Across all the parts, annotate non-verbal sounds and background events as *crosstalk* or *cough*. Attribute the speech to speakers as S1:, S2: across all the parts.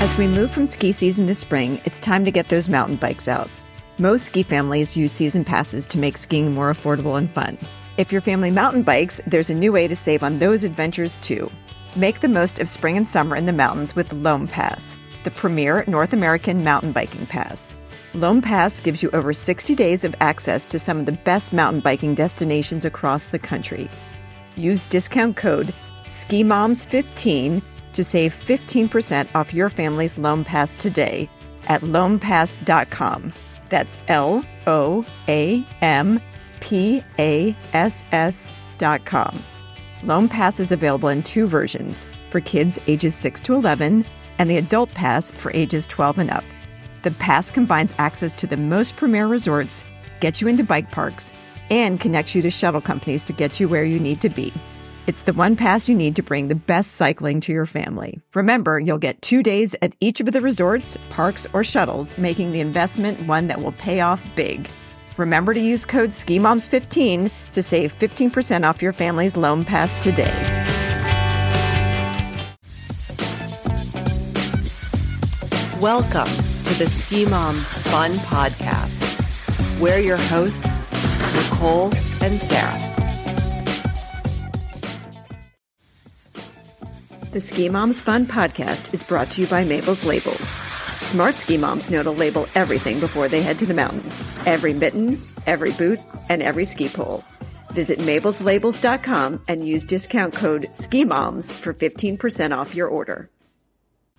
S1: As we move from ski season to spring, it's time to get those mountain bikes out. Most ski families use season passes to make skiing more affordable and fun. If your family mountain bikes, there's a new way to save on those adventures too. Make the most of spring and summer in the mountains with Loam Pass, the premier North American mountain biking pass. Loam Pass gives you over 60 days of access to some of the best mountain biking destinations across the country. Use discount code SKIMOMS15 to save 15% off your family's Loam Pass today at loampass.com. That's L O A M P A S S.com. Loam Pass is available in two versions for kids ages 6 to 11 and the Adult Pass for ages 12 and up. The pass combines access to the most premier resorts, gets you into bike parks, and connects you to shuttle companies to get you where you need to be. It's the one pass you need to bring the best cycling to your family. Remember, you'll get two days at each of the resorts, parks, or shuttles, making the investment one that will pay off big. Remember to use code SKIMOMS15 to save 15% off your family's Loam Pass today.
S2: Welcome to the Ski Moms Fun Podcast. We're your hosts, Nicole and Sarah.
S1: The Ski Moms Fun podcast is brought to you by Mabel's Labels. Smart ski moms know to label everything before they head to the mountain every mitten, every boot, and every ski pole. Visit mabelslabels.com and use discount code SKIMOMS for 15% off your order.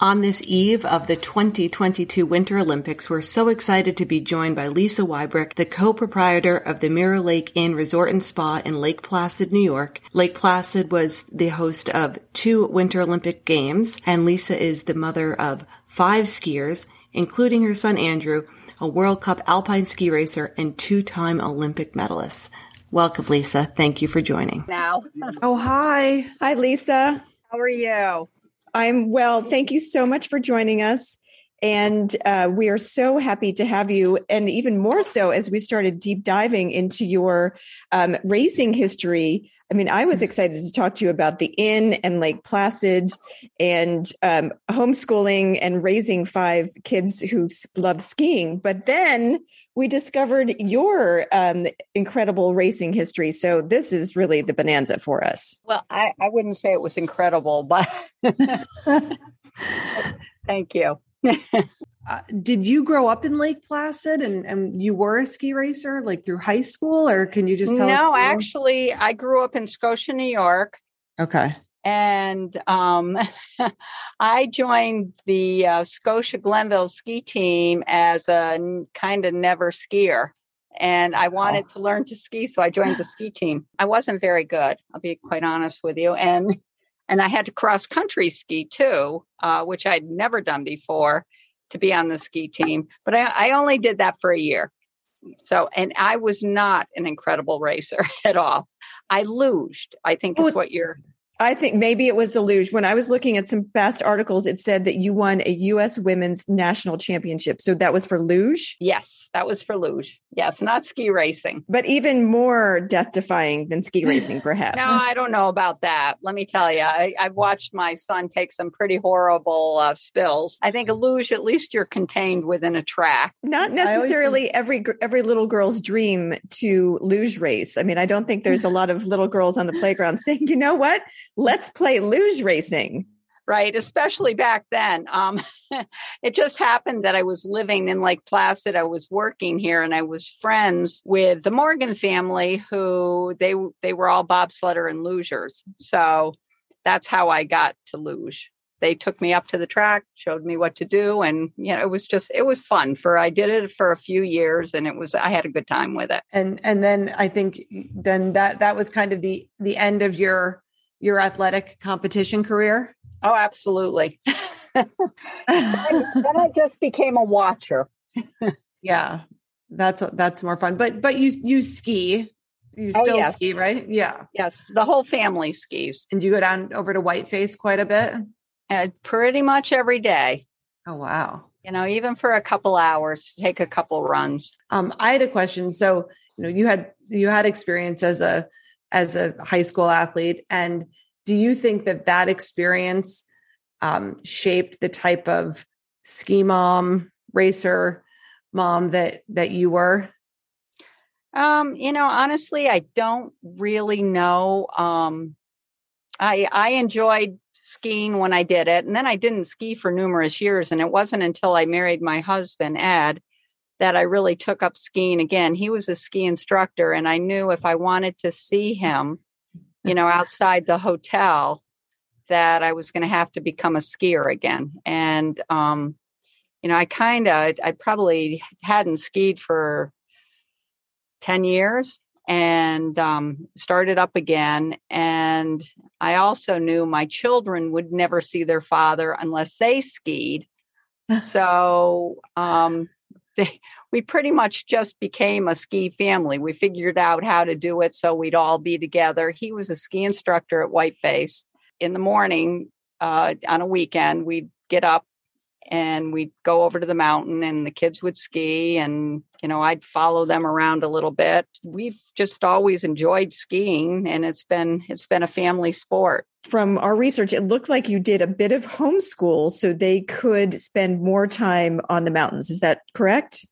S2: On this eve of the 2022 Winter Olympics, we're so excited to be joined by Lisa Weibrecht, the co-proprietor of the Mirror Lake Inn Resort and Spa in Lake Placid, New York. Lake Placid was the host of two Winter Olympic Games, and Lisa is the mother of five skiers, including her son Andrew, a World Cup alpine ski racer and two-time Olympic medalist. Welcome, Lisa. Thank you for joining.
S3: Now,
S1: Oh, hi. Hi, Lisa.
S3: how are you?
S1: I'm well. Thank you so much for joining us. And uh, we are so happy to have you, and even more so as we started deep diving into your um, racing history. I mean, I was excited to talk to you about the inn and Lake Placid and um, homeschooling and raising five kids who love skiing. But then we discovered your um, incredible racing history. So this is really the bonanza for us.
S3: Well, I, I wouldn't say it was incredible, but *laughs* *laughs* thank you. *laughs*
S4: Uh, did you grow up in Lake Placid and, and you were a ski racer like through high school or can you just tell us?
S3: no, actually, I grew up in Scotia, New York,
S4: Okay.
S3: and um, *laughs* I joined the uh, Scotia Glenville ski team as a kind of never skier. And I wanted to learn to ski, so I joined the ski team. I wasn't very good, I'll be quite honest with you. And and I had to cross country ski too, uh, which I'd never done before to be on the ski team. But I, I only did that for a year. So, and I was not an incredible racer *laughs* at all. I luged, I think is what you're
S1: I think maybe it was the luge. When I was looking at some past articles, it said that you won a U.S. Women's National Championship. So that was for luge,
S3: Yes, that was for luge. Yes, not ski racing.
S1: but even more death defying than ski *laughs* racing, perhaps.
S3: No, I don't know about that. Let me tell you, I, I've watched my son take some pretty horrible uh, spills. I think a luge, at least you're contained within a track.
S1: Not
S4: I always
S1: necessarily every every little girl's dream to luge race. I mean, I don't think there's a lot of little girls on the playground saying, "You know what? Let's play luge racing."
S3: right? Especially back then. Um, *laughs* it just happened that I was living in Lake Placid. I was working here, and I was friends with the Morgan family, who they they were all bobsledder and lugers. So that's how I got to luge. They took me up to the track, showed me what to do, and you know, it was just it was fun. For I did it for a few years, and it was I had a good time with it.
S4: And and then I think then that that was kind of the the end of your your athletic competition career.
S3: Oh, absolutely. *laughs* then I just became a watcher. *laughs*
S4: Yeah. That's that's more fun. But but you you ski. You
S3: Oh,
S4: still
S3: yes.
S4: ski, right? Yeah.
S3: Yes, the whole family skis.
S4: And you go down over to Whiteface quite a bit.
S3: uh, pretty much every day.
S4: Oh wow.
S3: You know, even for a couple hours, take a couple runs.
S4: Um, I had a question. So, you know, you had you had experience as a as a high school athlete, and do you think that that experience um, shaped the type of ski mom, racer mom that that you were?
S3: Um, you know, honestly, I don't really know. Um, I I enjoyed skiing when I did it, and then I didn't ski for numerous years. And it wasn't until I married my husband, Ed, that I really took up skiing again. He was a ski instructor, and I knew if I wanted to see him, you know, outside the hotel, that I was going to have to become a skier again. And um, you know, I kind of, I probably hadn't skied for 10 years and um, started up again. And I also knew my children would never see their father unless they skied. *laughs* so um, they, we pretty much just became a ski family. We figured out how to do it so we'd all be together. He was a ski instructor at Whiteface. In the morning, uh, on a weekend, we'd get up and we'd go over to the mountain and the kids would ski and you know i'd follow them around a little bit. We've just always enjoyed skiing and it's been it's been a family sport.
S1: From our research it looked like you did a bit of homeschool so they could spend more time on the mountains. Is that correct?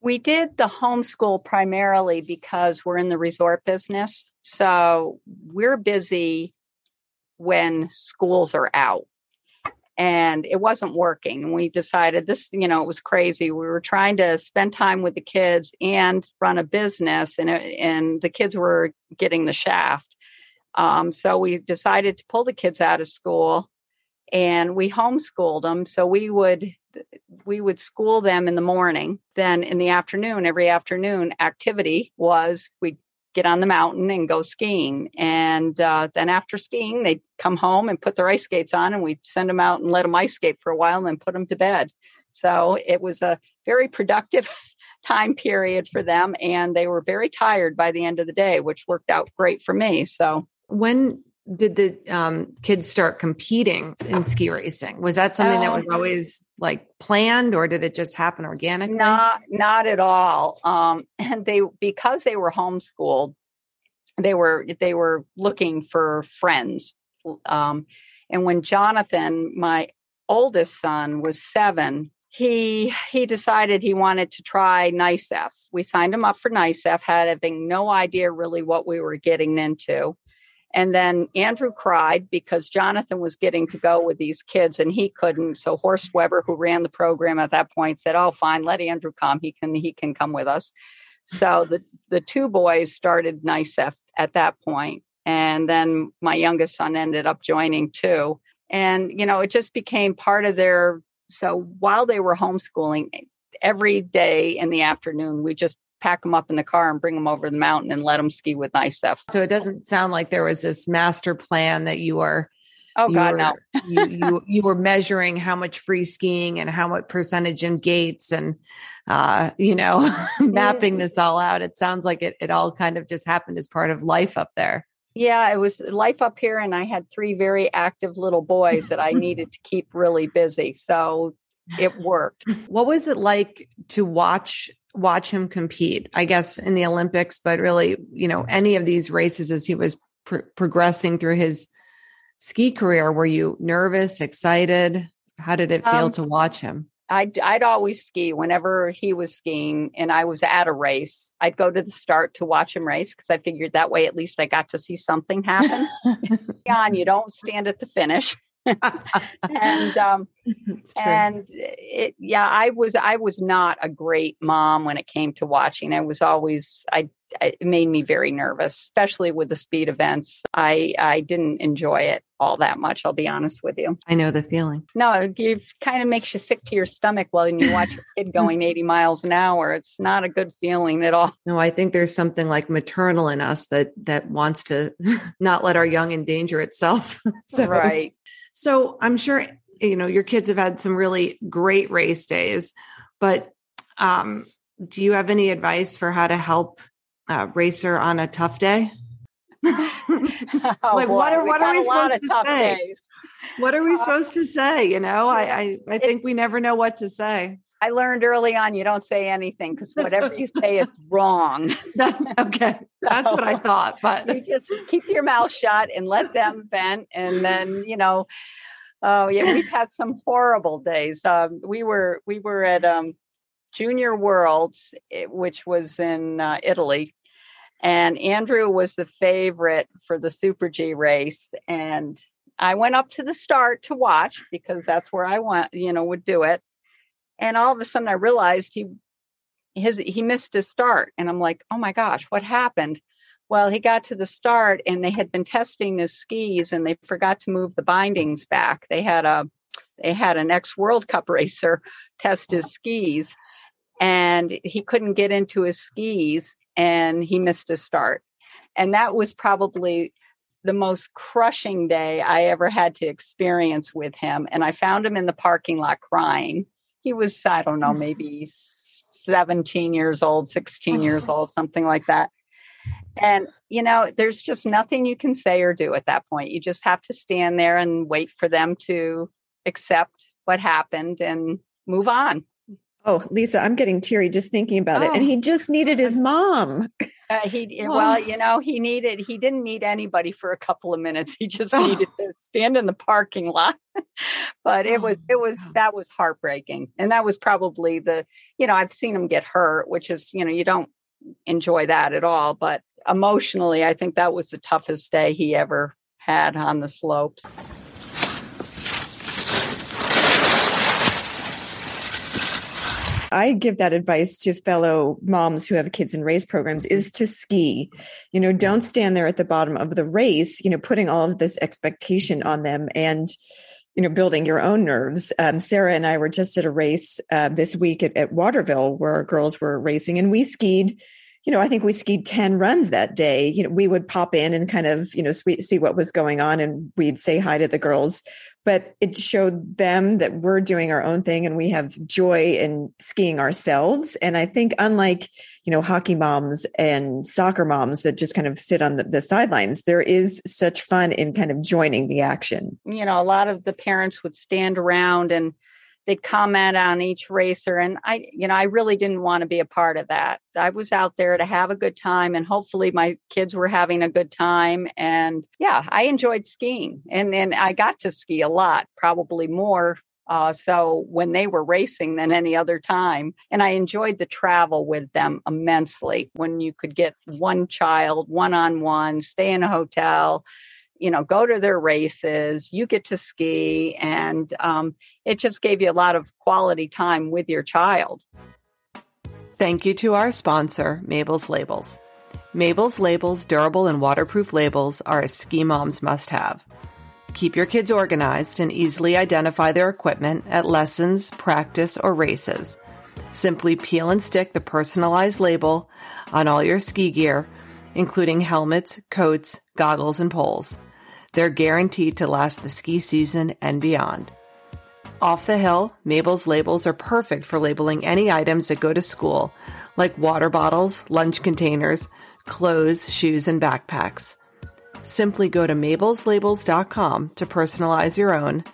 S3: We did the homeschool primarily because we're in the resort business. So we're busy when schools are out and it wasn't working. And we decided this, you know, it was crazy. We were trying to spend time with the kids and run a business, and it, and the kids were getting the shaft. Um, so we decided to pull the kids out of school, and we homeschooled them. So we would we would school them in the morning. Then in the afternoon, every afternoon activity was we'd get on the mountain and go skiing. And uh, then after skiing, they'd come home and put their ice skates on, and we'd send them out and let them ice skate for a while and then put them to bed. So it was a very productive *laughs* time period for them. And they were very tired by the end of the day, which worked out great for me. So
S4: when did the um, kids start competing in ski racing? Was that something that was um, always like planned, or did it just happen organically?
S3: Not, not at all. Um, *laughs* and they because they were homeschooled, they were they were looking for friends. Um, and when Jonathan, my oldest son, was seven, he he decided he wanted to try NYSEF. We signed him up for NYSEF, having no idea really what we were getting into. And then Andrew cried because Jonathan was getting to go with these kids and he couldn't. So Horst Weber, who ran the program at that point, said, "Oh, fine, let Andrew come. He can he can come with us." So the the two boys started NYSEF at that point, and then my youngest son ended up joining too. And you know, it just became part of their. So while they were homeschooling, every day in the afternoon, we just pack them up in the car and bring them over the mountain and let them ski with NYSEF.
S4: So it doesn't sound like there was this master plan that you were.
S3: Oh God,
S4: were,
S3: no!
S4: you, you you were measuring how much free skiing and how much percentage in gates and uh, you know *laughs* mapping mm-hmm. this all out. It sounds like it it all kind of just happened as part of life up there.
S3: Yeah, it was life up here, and I had three very active little boys that I *laughs* needed to keep really busy. So it worked.
S4: What was it like to watch watch him compete, I guess, in the Olympics, but really, you know, any of these races as he was pr- progressing through his ski career? Were you nervous, excited? How did it feel um, to watch him?
S3: I'd, I'd always ski whenever he was skiing and I was at a race. I'd go to the start to watch him race because I figured that way at least I got to see something happen. *laughs* on, you don't stand at the finish. And um, *laughs* and it, yeah, I was I was not a great mom when it came to watching. I was always I it made me very nervous, especially with the speed events. I I didn't enjoy it all that much. I'll be honest with you.
S4: I know the feeling.
S3: No, it kind of makes you sick to your stomach while you watch your kid *laughs* going 80 miles an hour. It's not a good feeling at all.
S4: No, I think there's something like maternal in us that that wants to *laughs* not let our young endanger itself.
S3: so, right.
S4: So I'm sure you know your kids have had some really great race days, but um, do you have any advice for how to help a racer on a tough day? *laughs*
S3: oh, like what are what are we supposed to say? Days.
S4: What are we uh, supposed to say? You know, I I, I think we never know what to say.
S3: I learned early on you don't say anything because *laughs* whatever you say is wrong. *laughs*
S4: okay, that's so, what I thought. But
S3: you just keep your mouth shut and let them vent, and then you know, Oh yeah, we've had some horrible days. Um, we were we were at um, Junior Worlds, eh, which was in uh, Italy, and Andrew was the favorite for the Super G race, and I went up to the start to watch because that's where I want you know would do it, and all of a sudden I realized he his he missed his start, and I'm like, oh my gosh, what happened? Well, he got to the start and they had been testing his skis and they forgot to move the bindings back. They had a they had an ex World Cup racer test his skis and he couldn't get into his skis and he missed his start. And that was probably the most crushing day I ever had to experience with him. And I found him in the parking lot crying. He was, I don't know, mm. maybe 17 years old, 16 years uh-huh. old, something like that. And, you know, there's just nothing you can say or do at that point. You just have to stand there and wait for them to accept what happened and move on.
S1: Oh, Lisa, I'm getting teary just thinking about oh. it. And he oh. just needed his mom.
S3: Uh, he oh. well, you know, he needed he didn't need anybody for a couple of minutes. He just oh. needed to stand in the parking lot. *laughs* but it was it was that was heartbreaking. And that was probably the, you know, I've seen him get hurt, which is, you know, you don't enjoy that at all, but emotionally, I think that was the toughest day he ever had on the slopes.
S1: I give that advice to fellow moms who have kids in race programs is to ski. You know, don't stand there at the bottom of the race, you know, putting all of this expectation on them and you know, building your own nerves. Um, Sarah and I were just at a race uh, this week at, at Waterville where our girls were racing, and we skied you know, I think we skied 10 runs that day. You know, we would pop in and kind of, you know, see what was going on and we'd say hi to the girls. But it showed them that we're doing our own thing and we have joy in skiing ourselves. And I think, unlike, you know, hockey moms and soccer moms that just kind of sit on the, the sidelines, there is such fun in kind of joining the action.
S3: You know, a lot of the parents would stand around and they'd comment on each racer and i you know i really didn't want to be a part of that. I was out there to have a good time and hopefully my kids were having a good time and yeah i enjoyed skiing and and i got to ski a lot probably more uh, so when they were racing than any other time and i enjoyed the travel with them immensely. When you could get one child one on one stay in a hotel you know, go to their races, you get to ski, and um, it just gave you a lot of quality time with your child.
S4: Thank you to our sponsor, Mabel's Labels. Mabel's Labels durable and waterproof labels are a ski mom's must have. Keep your kids organized and easily identify their equipment at lessons, practice, or races. Simply peel and stick the personalized label on all your ski gear, including helmets, coats, goggles, and poles. They're guaranteed to last the ski season and beyond. Off the hill, Mabel's labels are perfect for labeling any items that go to school, like water bottles, lunch containers, clothes, shoes, and backpacks. Simply go to mabelslabels.com to personalize your own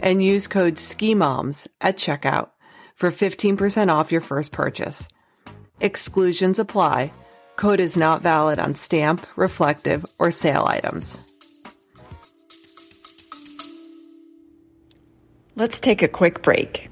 S4: and use code SKIMOMS at checkout for 15% off your first purchase. Exclusions apply. Code is not valid on stamp, reflective, or sale items.
S1: Let's take a quick break.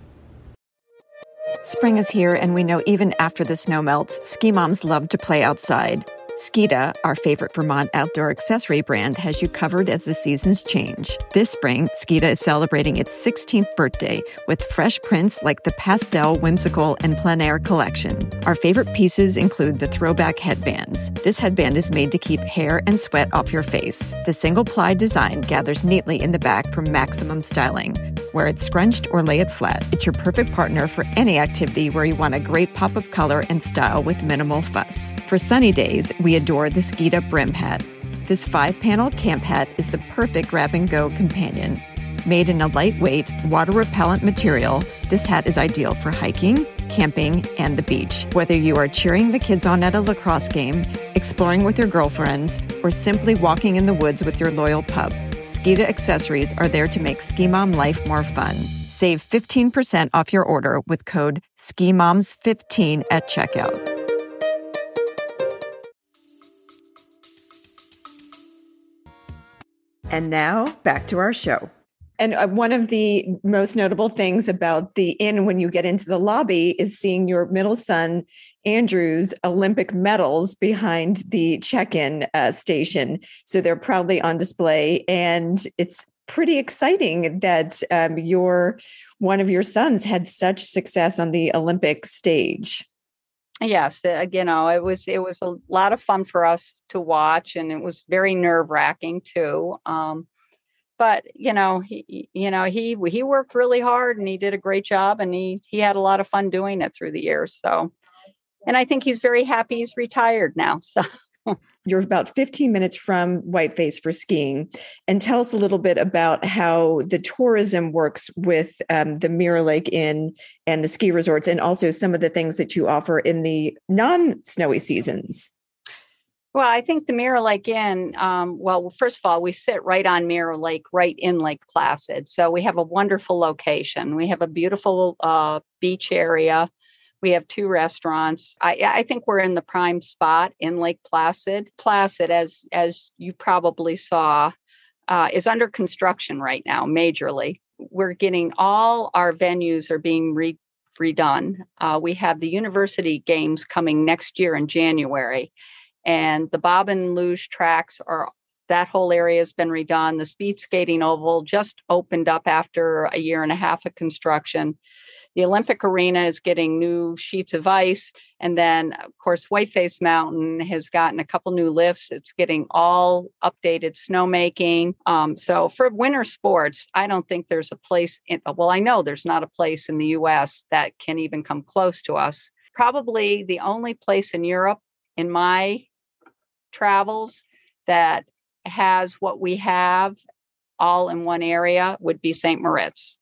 S1: Spring is here, and we know even after the snow melts, ski moms love to play outside. Skida, our favorite Vermont outdoor accessory brand, has you covered as the seasons change. This spring, Skida is celebrating its 16th birthday with fresh prints like the pastel, whimsical, and plein air collection. Our favorite pieces include the throwback headbands. This headband is made to keep hair and sweat off your face. The single ply design gathers neatly in the back for maximum styling. Wear it scrunched or lay it flat. It's your perfect partner for any activity where you want a great pop of color and style with minimal fuss. For sunny days, we adore the Skida Brim Hat. This five paneled camp hat is the perfect grab and go companion. Made in a lightweight, water repellent material, this hat is ideal for hiking, camping, and the beach. Whether you are cheering the kids on at a lacrosse game, exploring with your girlfriends, or simply walking in the woods with your loyal pup, Skida accessories are there to make ski mom life more fun. Save 15% off your order with code SKIMOMS15 at checkout. And now back to our show. And uh, one of the most notable things about the inn when you get into the lobby is seeing your middle son, Andrew's Olympic medals behind the check in uh, station. So they're proudly on display. And it's pretty exciting that um, your one of your sons had such success on the Olympic stage.
S3: Yes, uh, you know, it was it was a lot of fun for us to watch, and it was very nerve wracking too. Um, but you know he you know he he worked really hard and he did a great job and he he had a lot of fun doing it through the years so. And i think he's very happy he's retired now so. *laughs*
S1: You're about 15 minutes from whiteface for skiing. And tell us a little bit about how the tourism works with um, the mirror lake inn and the ski resorts and also some of the things that you offer in the non-snowy seasons
S3: well, I think the Mirror Lake Inn, um, well, first of all, we sit right on Mirror Lake, right in Lake Placid. So we have a wonderful location. We have a beautiful uh, beach area. We have two restaurants. I, I, think we're in the prime spot in Lake Placid. Placid, as as you probably saw, uh, is under construction right now, majorly. We're getting all our venues are being re- redone. Uh, we have the university games coming next year in January and the bob and luge tracks are that whole area has been redone. The speed skating oval just opened up after a year and a half of construction. The Olympic Arena is getting new sheets of ice. And then, of course, Whiteface Mountain has gotten a couple new lifts. It's getting all updated snowmaking. Um, so, for winter sports, I don't think there's a place, in, well, I know there's not a place in the US that can even come close to us. Probably the only place in Europe, in my travels that has what we have all in one area would be St. Moritz.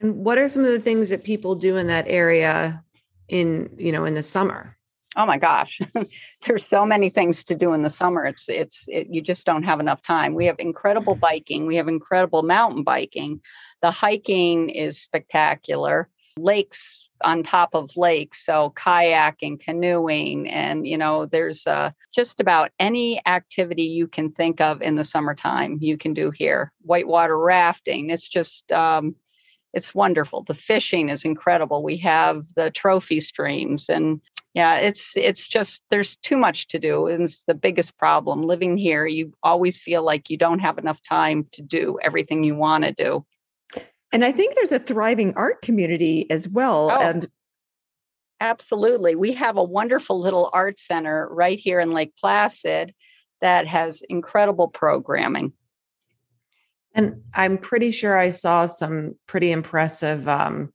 S4: And what are some of the things that people do in that area in, you know, in the summer?
S3: Oh my gosh. *laughs* There's so many things to do in the summer. It's it's it, you just don't have enough time. We have incredible mm-hmm. biking, we have incredible mountain biking. The hiking is spectacular. Lakes on top of lakes so kayaking canoeing and you know there's uh, just about any activity you can think of in the summertime you can do here. Whitewater rafting it's just um, it's wonderful. The fishing is incredible. We have the trophy streams and yeah it's it's just there's too much to do and it's the biggest problem. Living here you always feel like you don't have enough time to do everything you want to do
S1: and I think there's a thriving art community as well. Oh, and
S3: absolutely. We have a wonderful little art center right here in Lake Placid that has incredible programming.
S4: And I'm pretty sure I saw some pretty impressive um,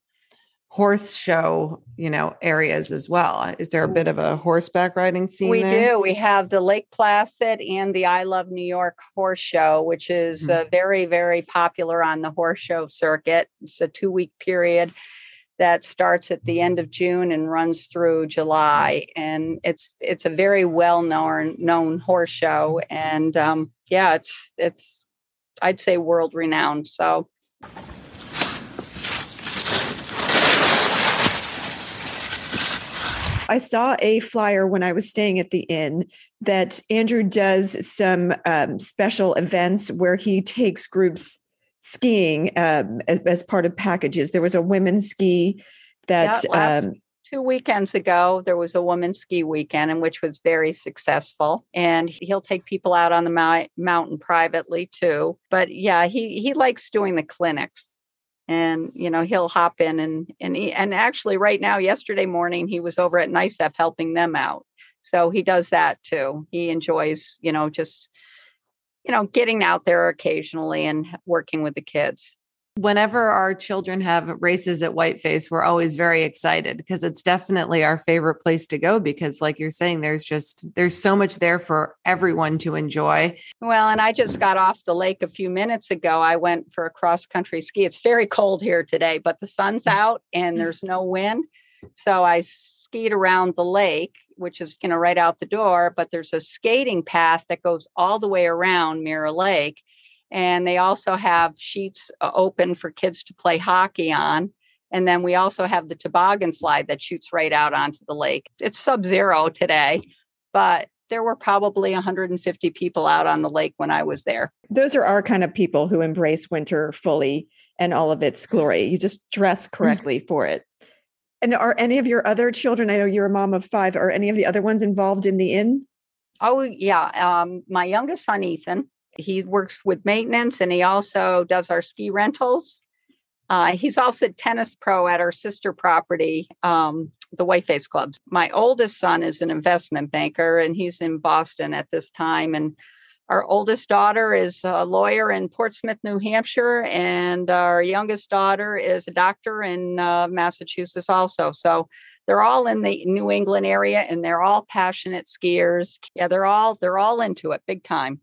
S4: horse show, you know, areas as well. Is there a bit of a horseback riding scene?
S3: We
S4: there?
S3: do. We have the Lake Placid and the I Love New York horse show, which is mm-hmm. uh, very, very popular on the horse show circuit. It's a two week period that starts at the end of June and runs through July, and it's it's a very well known known horse show, and um, yeah, it's it's I'd say world renowned. So.
S1: I saw a flyer when I was staying at the inn that Andrew does some um, special events where he takes groups skiing um, as, as, part of packages. There was a women's ski that.
S3: Um, two weekends ago, there was a women's ski weekend, and which was very successful. And he'll take people out on the mountain privately too. But yeah, he he likes doing the clinics and you know he'll hop in and and he, and actually right now yesterday morning he was over at NYSEF helping them out. So he does that too. He enjoys you know just you know getting out there occasionally and working with the kids
S4: whenever our children have races at Whiteface, we're always very excited because it's definitely our favorite place to go because like you're saying there's just there's so much there for everyone to enjoy.
S3: Well, and I just got off the lake a few minutes ago. I went for a cross country ski. It's very cold here today, but the sun's mm. out and there's no wind. So I skied around the lake which is you know right out the door but there's a skating path that goes all the way around mirror lake and they also have sheets uh, open for kids to play hockey on. And then we also have the toboggan slide that shoots right out onto the lake. It's sub zero today, but there were probably 150 people out on the lake when I was there.
S1: Those are our kind of people who embrace winter fully and all of its glory. You just dress mm. correctly mm-hmm. for it. And are any of your other children? I know you're a mom of five. Are any of the other ones involved in the inn?
S3: Oh yeah, um, my youngest son Ethan. He works with maintenance, and he also does our ski rentals. Uh, he's also tennis pro at our sister property, um, the Whiteface Clubs. My oldest son is an investment banker, and he's in Boston at this time. And our oldest daughter is a lawyer in Portsmouth, New Hampshire, and our youngest daughter is a doctor in uh, Massachusetts, also. So they're all in the New England area, and they're all passionate skiers. Yeah, they're all they're all into it, big time.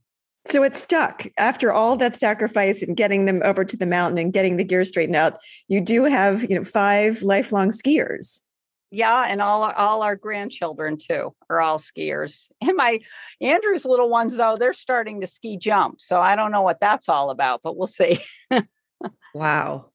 S1: So it stuck after all that sacrifice and getting them over to the mountain and getting the gear straightened out. You do have, you know, five lifelong skiers.
S3: Yeah, and all all our grandchildren too are all skiers. And my Andrew's little ones though, they're starting to ski jump. So I don't know what that's all about, but we'll see. *laughs*
S1: wow.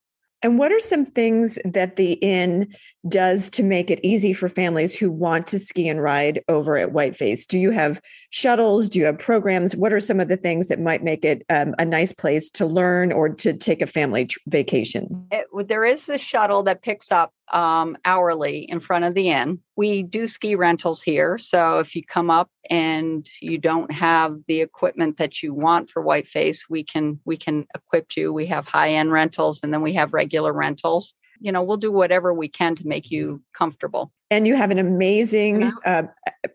S1: And what are some things that the inn does to make it easy for families who want to ski and ride over at Whiteface? Do you have shuttles? Do you have programs? What are some of the things that might make it um, a nice place to learn or to take a family tr- vacation?
S3: It, there is a shuttle that picks up um, hourly in front of the inn. We do ski rentals here. So if you come up and you don't have the equipment that you want for Whiteface, we can we can equip you. We have high end rentals and then we have regular rentals. You know, we'll do whatever we can to make you comfortable.
S1: And you have an amazing uh,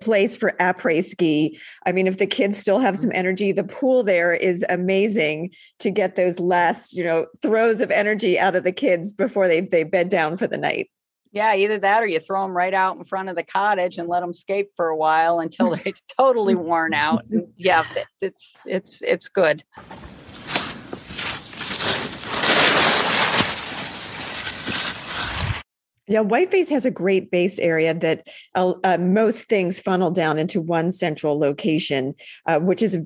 S1: place for après ski. I mean, if the kids still have some energy, the pool there is amazing to get those last, you know, throws of energy out of the kids before they they bed down for the night.
S3: Yeah, either that or you throw them right out in front of the cottage and let them skate for a while until *laughs* they're totally worn out. yeah, it's it's it's good.
S1: Yeah, Whiteface has a great base area that uh, uh, most things funnel down into one central location, uh, which is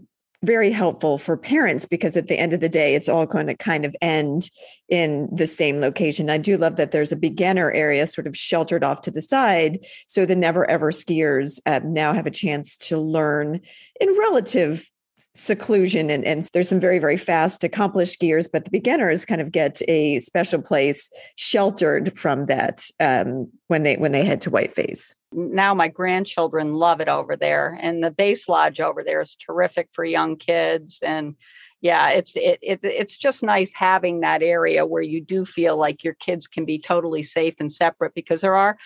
S1: very helpful for parents because at the end of the day, it's all going to kind of end in the same location. I do love that there's a beginner area sort of sheltered off to the side. So the never ever skiers uh, now have a chance to learn in relative seclusion and, and there's some very very fast accomplished skiers but the beginners kind of get a special place sheltered from that um, when they when they head to whiteface
S3: now my grandchildren love it over there and the base lodge over there is terrific for young kids and yeah it's it, it it's just nice having that area where you do feel like your kids can be totally safe and separate because there are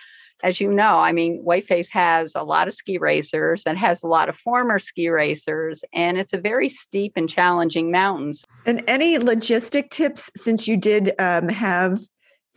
S3: as you know, I mean, Whiteface has a lot of ski racers and has a lot of former ski racers, and it's a very steep and challenging mountains.
S1: And any logistic tips since you did um, have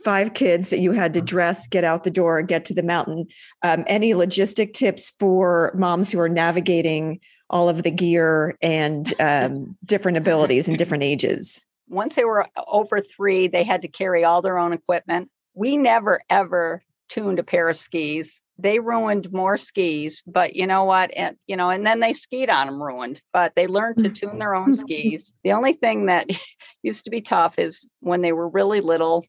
S1: five kids that you had to dress, get out the door, get to the mountain? Um, any logistic tips for moms who are navigating all of the gear and um, *laughs* different abilities and different ages?
S3: Once they were over three, they had to carry all their own equipment. We never ever tuned a pair of skis. They ruined more skis, but you know what? And you know, and then they skied on them ruined, but they learned to tune their own *laughs* skis. The only thing that *laughs* used to be tough is when they were really little,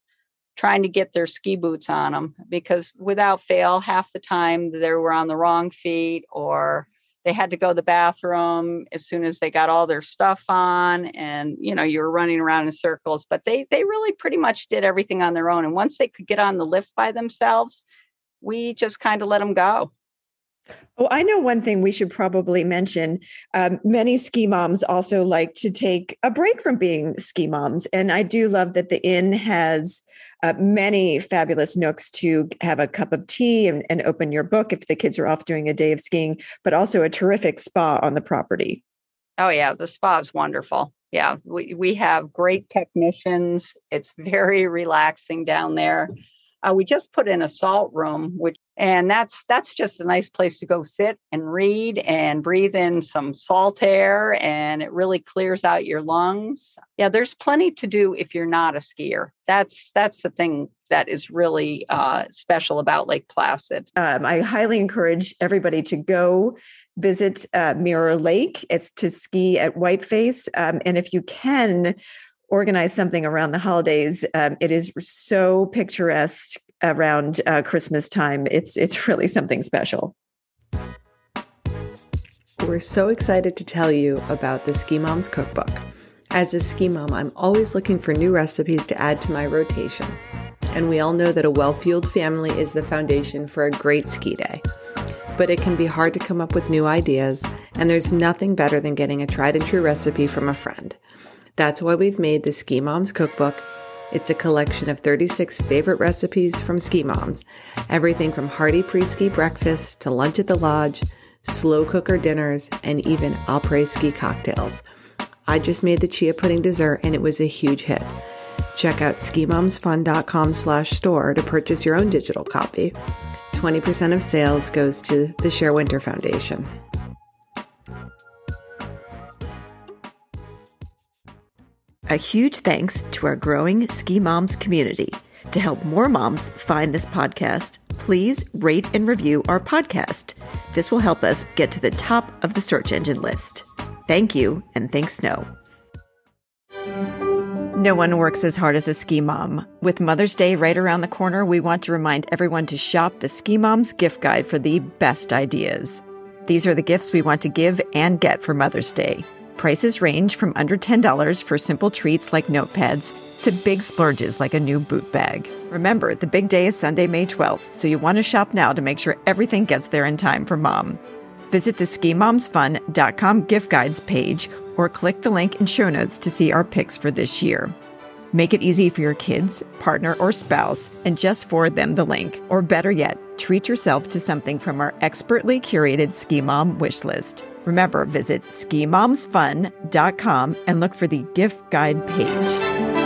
S3: trying to get their ski boots on them because without fail, half the time they were on the wrong feet or they had to go to the bathroom as soon as they got all their stuff on and you know you were running around in circles but they they really pretty much did everything on their own. And once they could get on the lift by themselves we just kind of let them go
S1: Oh, I know one thing we should probably mention. Um, many ski moms also like to take a break from being ski moms. And I do love that the inn has uh, many fabulous nooks to have a cup of tea and, and open your book if the kids are off doing a day of skiing, but also a terrific spa on the property.
S3: Oh, yeah, the spa is wonderful. Yeah, we, we have great technicians. It's very relaxing down there. Uh, we just put in a salt room, which and that's that's just a nice place to go sit and read and breathe in some salt air, and it really clears out your lungs. Yeah, there's plenty to do if you're not a skier. That's that's the thing that is really uh, special about Lake Placid.
S1: Um, I highly encourage everybody to go visit uh, Mirror Lake. It's to ski at Whiteface, um, and if you can organize something around the holidays. Um, it is so picturesque around uh, Christmas time. It's it's *laughs* really something special.
S4: We're so excited to tell you about the Ski Moms Cookbook. As a ski mom, I'm always looking for new recipes to add to my rotation. And we all know that a well fueled family is the foundation for a great ski day. But it can be hard to come up with new ideas, and there's nothing better than getting a tried and true recipe from a friend. That's why we've made the Ski Moms Cookbook. It's a collection of 36 favorite recipes from ski moms, everything from hearty pre ski breakfasts to lunch at the lodge, slow cooker dinners, and even après ski cocktails. I just made the chia pudding dessert and it was a huge hit. Check out skimomsfun.com slash store to purchase your own digital copy. 20% of sales goes to the Share Winter Foundation.
S1: A huge thanks to our growing Ski Moms community. To help more moms find this podcast, please rate and review our podcast. This will help us get to the top of the search engine list. Thank you, and thanks, Snow. No one works as hard as a ski mom. With Mother's Day right around the corner, we want to remind everyone to shop the Ski Mom's gift guide for the best ideas. These are the gifts we want to give and get for Mother's Day. Prices range from under $10 for simple treats like notepads to big splurges like a new boot bag. Remember, the big day is Sunday, May 12th, so you want to shop now to make sure everything gets there in time for mom. Visit the skimomsfun.com gift guides page or click the link in show notes to see our picks for this year. Make it easy for your kids, partner, or spouse and just forward them the link. Or better yet, treat yourself to something from our expertly curated Ski Mom wish list. Remember, visit skimomsfun.com and look for the gift guide page.